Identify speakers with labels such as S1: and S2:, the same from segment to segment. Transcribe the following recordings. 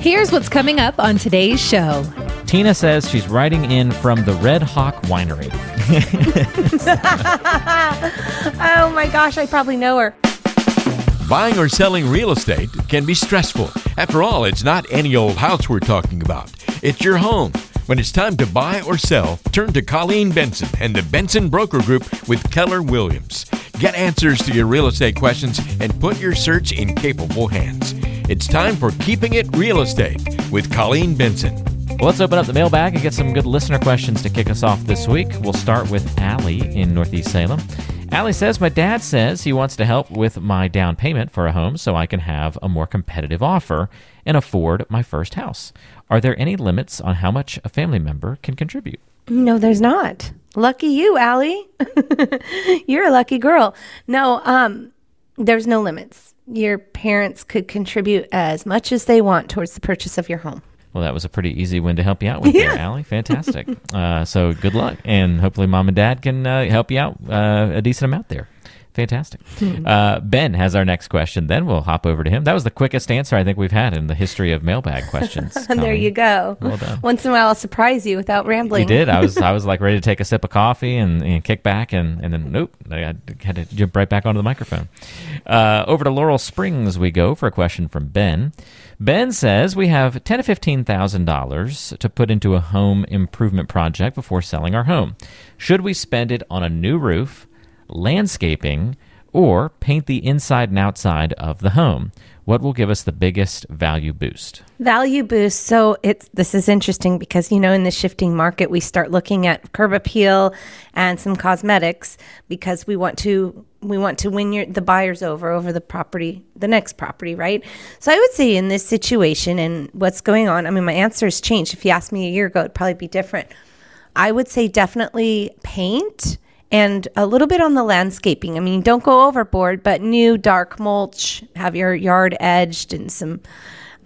S1: Here's what's coming up on today's show.
S2: Tina says she's writing in from the Red Hawk Winery.
S3: oh my gosh, I probably know her.
S4: Buying or selling real estate can be stressful. After all, it's not any old house we're talking about, it's your home. When it's time to buy or sell, turn to Colleen Benson and the Benson Broker Group with Keller Williams. Get answers to your real estate questions and put your search in capable hands. It's time for Keeping It Real Estate with Colleen Benson.
S2: Well, let's open up the mailbag and get some good listener questions to kick us off this week. We'll start with Allie in Northeast Salem. Allie says, My dad says he wants to help with my down payment for a home so I can have a more competitive offer and afford my first house. Are there any limits on how much a family member can contribute?
S3: No, there's not. Lucky you, Allie. You're a lucky girl. No, um, there's no limits. Your parents could contribute as much as they want towards the purchase of your home.
S2: Well, that was a pretty easy one to help you out with
S3: Yeah.
S2: there, Allie. Fantastic. uh, so good luck, and hopefully, mom and dad can uh, help you out uh, a decent amount there. Fantastic. Uh, ben has our next question. Then we'll hop over to him. That was the quickest answer I think we've had in the history of mailbag questions.
S3: And there you go.
S2: Well done.
S3: Once in a while, I'll surprise you without rambling.
S2: You did. I was I was like ready to take a sip of coffee and, and kick back, and, and then nope, I had to jump right back onto the microphone. Uh, over to Laurel Springs we go for a question from Ben. Ben says we have ten to fifteen thousand dollars to put into a home improvement project before selling our home. Should we spend it on a new roof, landscaping, or paint the inside and outside of the home? What will give us the biggest value boost?
S3: Value boost. So it's this is interesting because you know in the shifting market we start looking at curb appeal and some cosmetics because we want to we want to win your the buyers over over the property the next property right so i would say in this situation and what's going on i mean my answer has changed if you asked me a year ago it'd probably be different i would say definitely paint and a little bit on the landscaping i mean don't go overboard but new dark mulch have your yard edged and some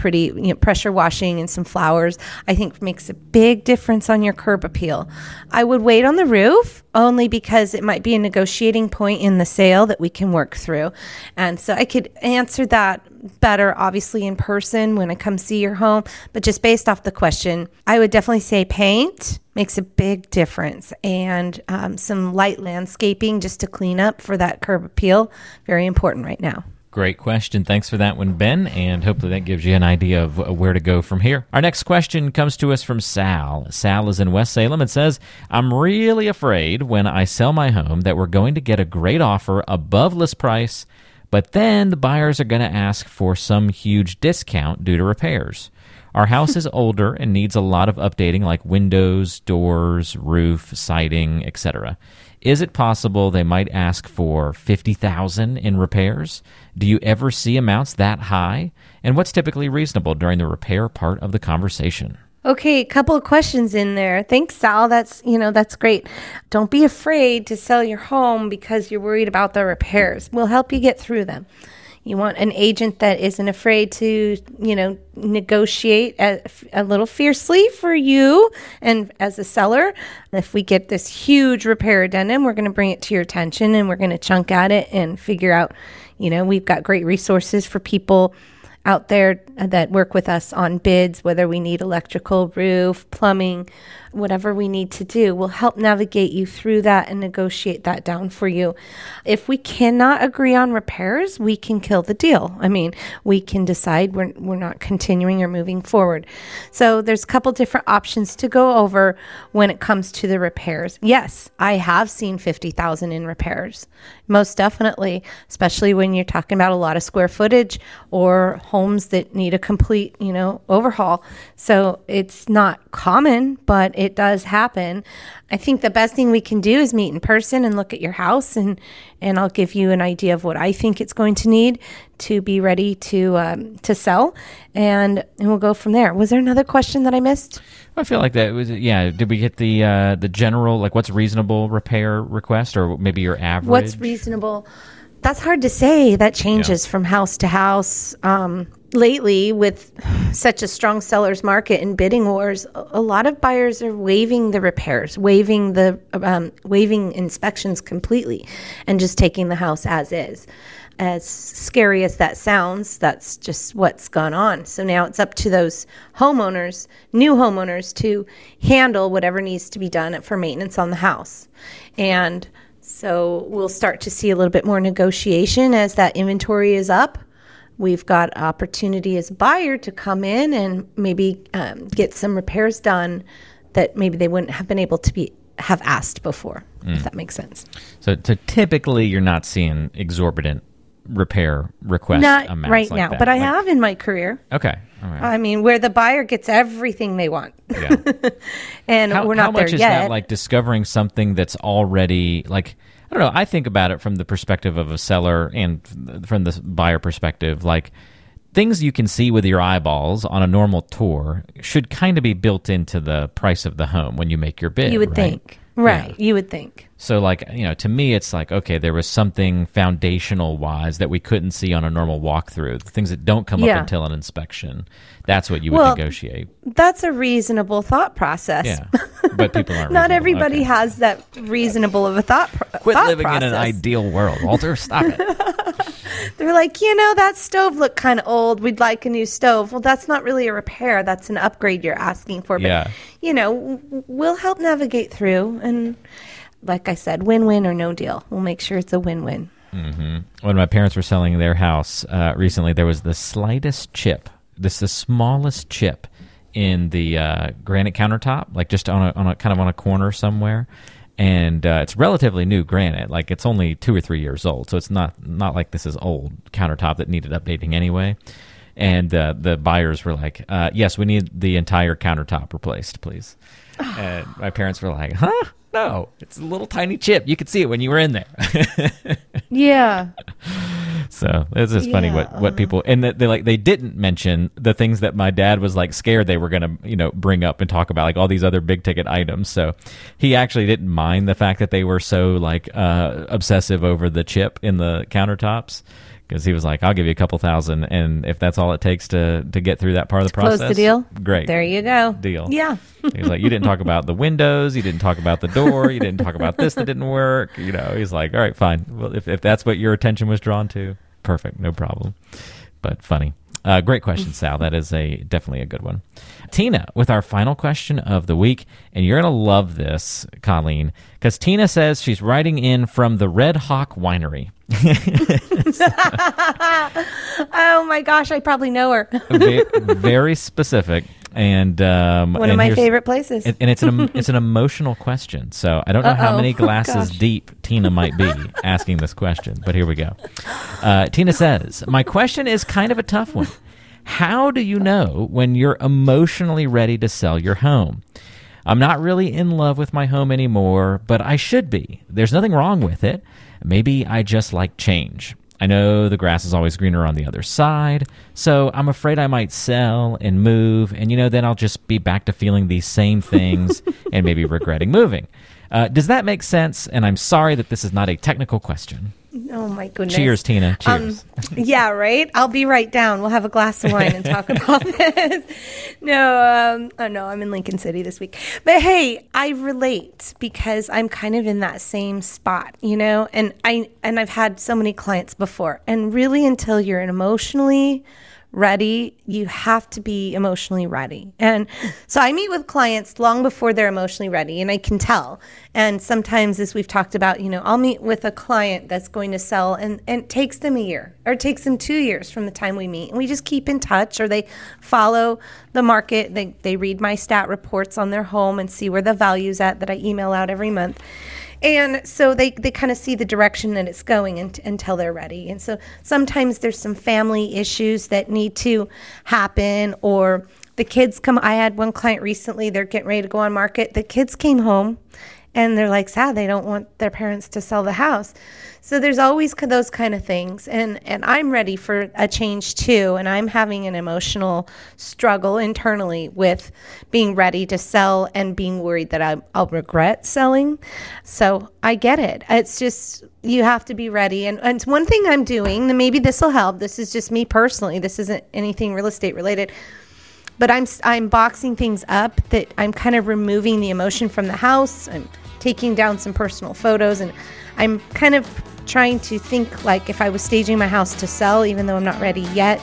S3: pretty you know, pressure washing and some flowers, I think makes a big difference on your curb appeal. I would wait on the roof only because it might be a negotiating point in the sale that we can work through. And so I could answer that better, obviously, in person when I come see your home. But just based off the question, I would definitely say paint makes a big difference and um, some light landscaping just to clean up for that curb appeal. Very important right now.
S2: Great question. Thanks for that one, Ben. And hopefully that gives you an idea of uh, where to go from here. Our next question comes to us from Sal. Sal is in West Salem and says, I'm really afraid when I sell my home that we're going to get a great offer above list price, but then the buyers are going to ask for some huge discount due to repairs. Our house is older and needs a lot of updating like windows, doors, roof, siding, etc. Is it possible they might ask for 50,000 in repairs? Do you ever see amounts that high? And what's typically reasonable during the repair part of the conversation?
S3: Okay, a couple of questions in there. Thanks, Sal. That's you know that's great. Don't be afraid to sell your home because you're worried about the repairs. We'll help you get through them. You want an agent that isn't afraid to you know negotiate a, a little fiercely for you and as a seller. If we get this huge repair addendum, we're going to bring it to your attention and we're going to chunk at it and figure out. You know, we've got great resources for people out there that work with us on bids, whether we need electrical, roof, plumbing, whatever we need to do. We'll help navigate you through that and negotiate that down for you. If we cannot agree on repairs, we can kill the deal. I mean, we can decide we're, we're not continuing or moving forward. So there's a couple different options to go over when it comes to the repairs. Yes, I have seen 50,000 in repairs. Most definitely, especially when you're talking about a lot of square footage or homes that need a complete, you know, overhaul. So it's not common, but it does happen. I think the best thing we can do is meet in person and look at your house and and I'll give you an idea of what I think it's going to need to be ready to um, to sell, and and we'll go from there. Was there another question that I missed?
S2: I feel like that was yeah. Did we get the uh, the general like what's reasonable repair request or maybe your average?
S3: What's reasonable? That's hard to say. That changes from house to house. Um, lately, with such a strong seller's market and bidding wars, a a lot of buyers are waiving the repairs, waiving the um, waiving inspections completely, and just taking the house as is. as scary as that sounds, that's just what's gone on. So now it's up to those homeowners, new homeowners, to handle whatever needs to be done for maintenance on the house. And so we'll start to see a little bit more negotiation as that inventory is up. We've got opportunity as a buyer to come in and maybe um, get some repairs done that maybe they wouldn't have been able to be have asked before, if that makes sense.
S2: So, so typically, you're not seeing exorbitant repair request
S3: Not
S2: amounts
S3: right
S2: like
S3: now,
S2: that.
S3: but I
S2: Like-
S3: have in my career.
S2: Okay. All right.
S3: I mean, where the buyer gets everything they want,
S2: Yeah.
S3: and
S2: how,
S3: we're not there
S2: much is
S3: yet.
S2: that like discovering something that's already like I don't know. I think about it from the perspective of a seller and from the buyer perspective. Like things you can see with your eyeballs on a normal tour should kind of be built into the price of the home when you make your bid.
S3: you would
S2: right?
S3: think, right? You would think.
S2: So, like, you know, to me, it's like, okay, there was something foundational wise that we couldn't see on a normal walkthrough. The things that don't come
S3: Yeah.
S2: up until an inspection. That's what you would
S3: Well,
S2: negotiate.
S3: That's a reasonable thought process.
S2: Yeah. But people aren't.
S3: Not
S2: reasonable.
S3: everybody
S2: Okay.
S3: has that reasonable of a thought. Pro-
S2: Quit
S3: thought
S2: living in an ideal world, Walter. Stop it.
S3: They're like, you know, that stove looked kind of old. We'd like a new stove. Well, that's not really a repair. That's an upgrade you're asking for. But,
S2: Yeah.
S3: you know, we'll help navigate through. And like I said, win win or no deal. We'll make sure it's a win win.
S2: when my parents were selling their house uh, recently, there was the slightest chip, this the smallest chip in the uh, granite countertop, like just on a, on a kind of on a corner somewhere. And uh, it's relatively new granite, like it's only two or three years old, so it's not not like this is old countertop that needed updating anyway. And uh, the buyers were like, uh, "Yes, we need the entire countertop replaced, please." and my parents were like, "Huh? No, it's a little tiny chip. You could see it when you were in there."
S3: Yeah.
S2: So it's just funny what, what people and they like they didn't mention the things that my dad was like scared they were gonna you know bring up and talk about like all these other big ticket items. So he actually didn't mind the fact that they were so like uh, obsessive over the chip in the countertops because he was like, I'll give you a couple thousand, and if that's all it takes to to get through that part of the process, Close
S3: the deal.
S2: Great,
S3: There you go.
S2: Deal.
S3: Yeah.
S2: he's like, "You didn't talk about the windows. You didn't talk about the door. You didn't talk about this that didn't work." You know, he's like, "All right, fine. Well, if if that's what your attention was drawn to, perfect, no problem." But funny. Uh, great question, Sal. That is a definitely a good one. Tina, with our final question of the week, and you're gonna love this, Colleen, because Tina says she's writing in from the Red Hawk Winery.
S3: Oh my gosh, I probably know her.
S2: Ve- very specific, and um,
S3: One of
S2: and
S3: my favorite places.
S2: And, and it's an it's an emotional question. So I don't know how
S3: Uh-oh.
S2: many glasses
S3: Gosh.
S2: deep Tina might be asking this question, but here we go. Uh, Tina says, "My question is kind of a tough one. How do you know when you're emotionally ready to sell your home?" I'm not really in love with my home anymore, but I should be. There's nothing wrong with it. Maybe I just like change. I know the grass is always greener on the other side, so I'm afraid I might sell and move, and you know, then I'll just be back to feeling these same things and maybe regretting moving. Uh, does that make sense? And I'm sorry that this is not a technical question.
S3: oh my goodness.
S2: Cheers, Tina. Cheers.
S3: Um, yeah, right. I'll be right down. We'll have a glass of wine and talk about this. No, um, oh no, I'm in Lincoln City this week. But hey, I relate because I'm kind of in that same spot, you know. And I and I've had so many clients before, and really, until you're emotionally ready, you have to be emotionally ready. And so I meet with clients long before they're emotionally ready, and I can tell. And sometimes, as we've talked about, you know, I'll meet with a client that's going to sell, and, and it takes them a year or it takes them two years from the time we meet. And we just keep in touch, or they follow the market. They, they read my stat reports on their home and see where the value's at that I email out every month. And so they, they kind of see the direction that it's going and, until they're ready. And so sometimes there's some family issues that need to happen, or the kids come. I had one client recently, they're getting ready to go on market. The kids came home and they're like sad they don't want their parents to sell the house. So there's always those kind of things. And and i'm ready for a change too. And i'm having an emotional struggle internally with being ready to sell and being worried that I, i'll regret selling. So i get it. It's just you have to be ready. And, and one thing i'm doing maybe this will help this is just me personally this isn't anything real estate related but I'm I'm boxing things up that I'm kind of removing the emotion from the house. I'm taking down some personal photos and I'm kind of trying to think like if I was staging my house to sell, even though I'm not ready yet,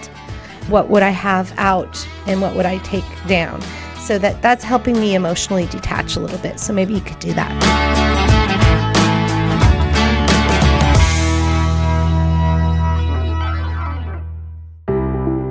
S3: what would I have out and what would I take down? So that that's helping me emotionally detach a little bit. So maybe you could do that.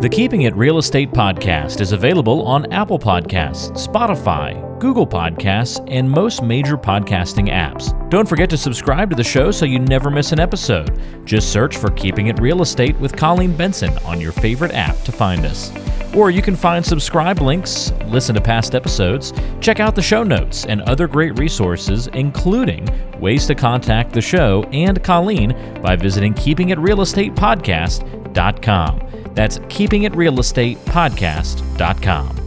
S2: The Keeping It Real Estate podcast is available on Apple Podcasts, Spotify, Google Podcasts, and most major podcasting apps. Don't forget to subscribe to the show so you never miss an episode. Just search for Keeping It Real Estate with Colleen Benson on your favorite app to find us. Or you can find subscribe links, listen to past episodes, check out the show notes, and other great resources, including ways to contact the show and Colleen by visiting keepingitrealestatepodcast.com. That's keepingitrealestatepodcast.com.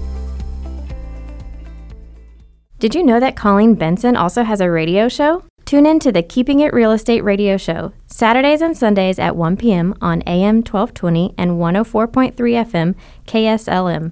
S5: Did you know that Colleen Benson also has a radio show? Tune in to the Keeping It Real Estate radio show, Saturdays and Sundays at 1 p.m. on AM 1220 and 104.3 FM KSLM.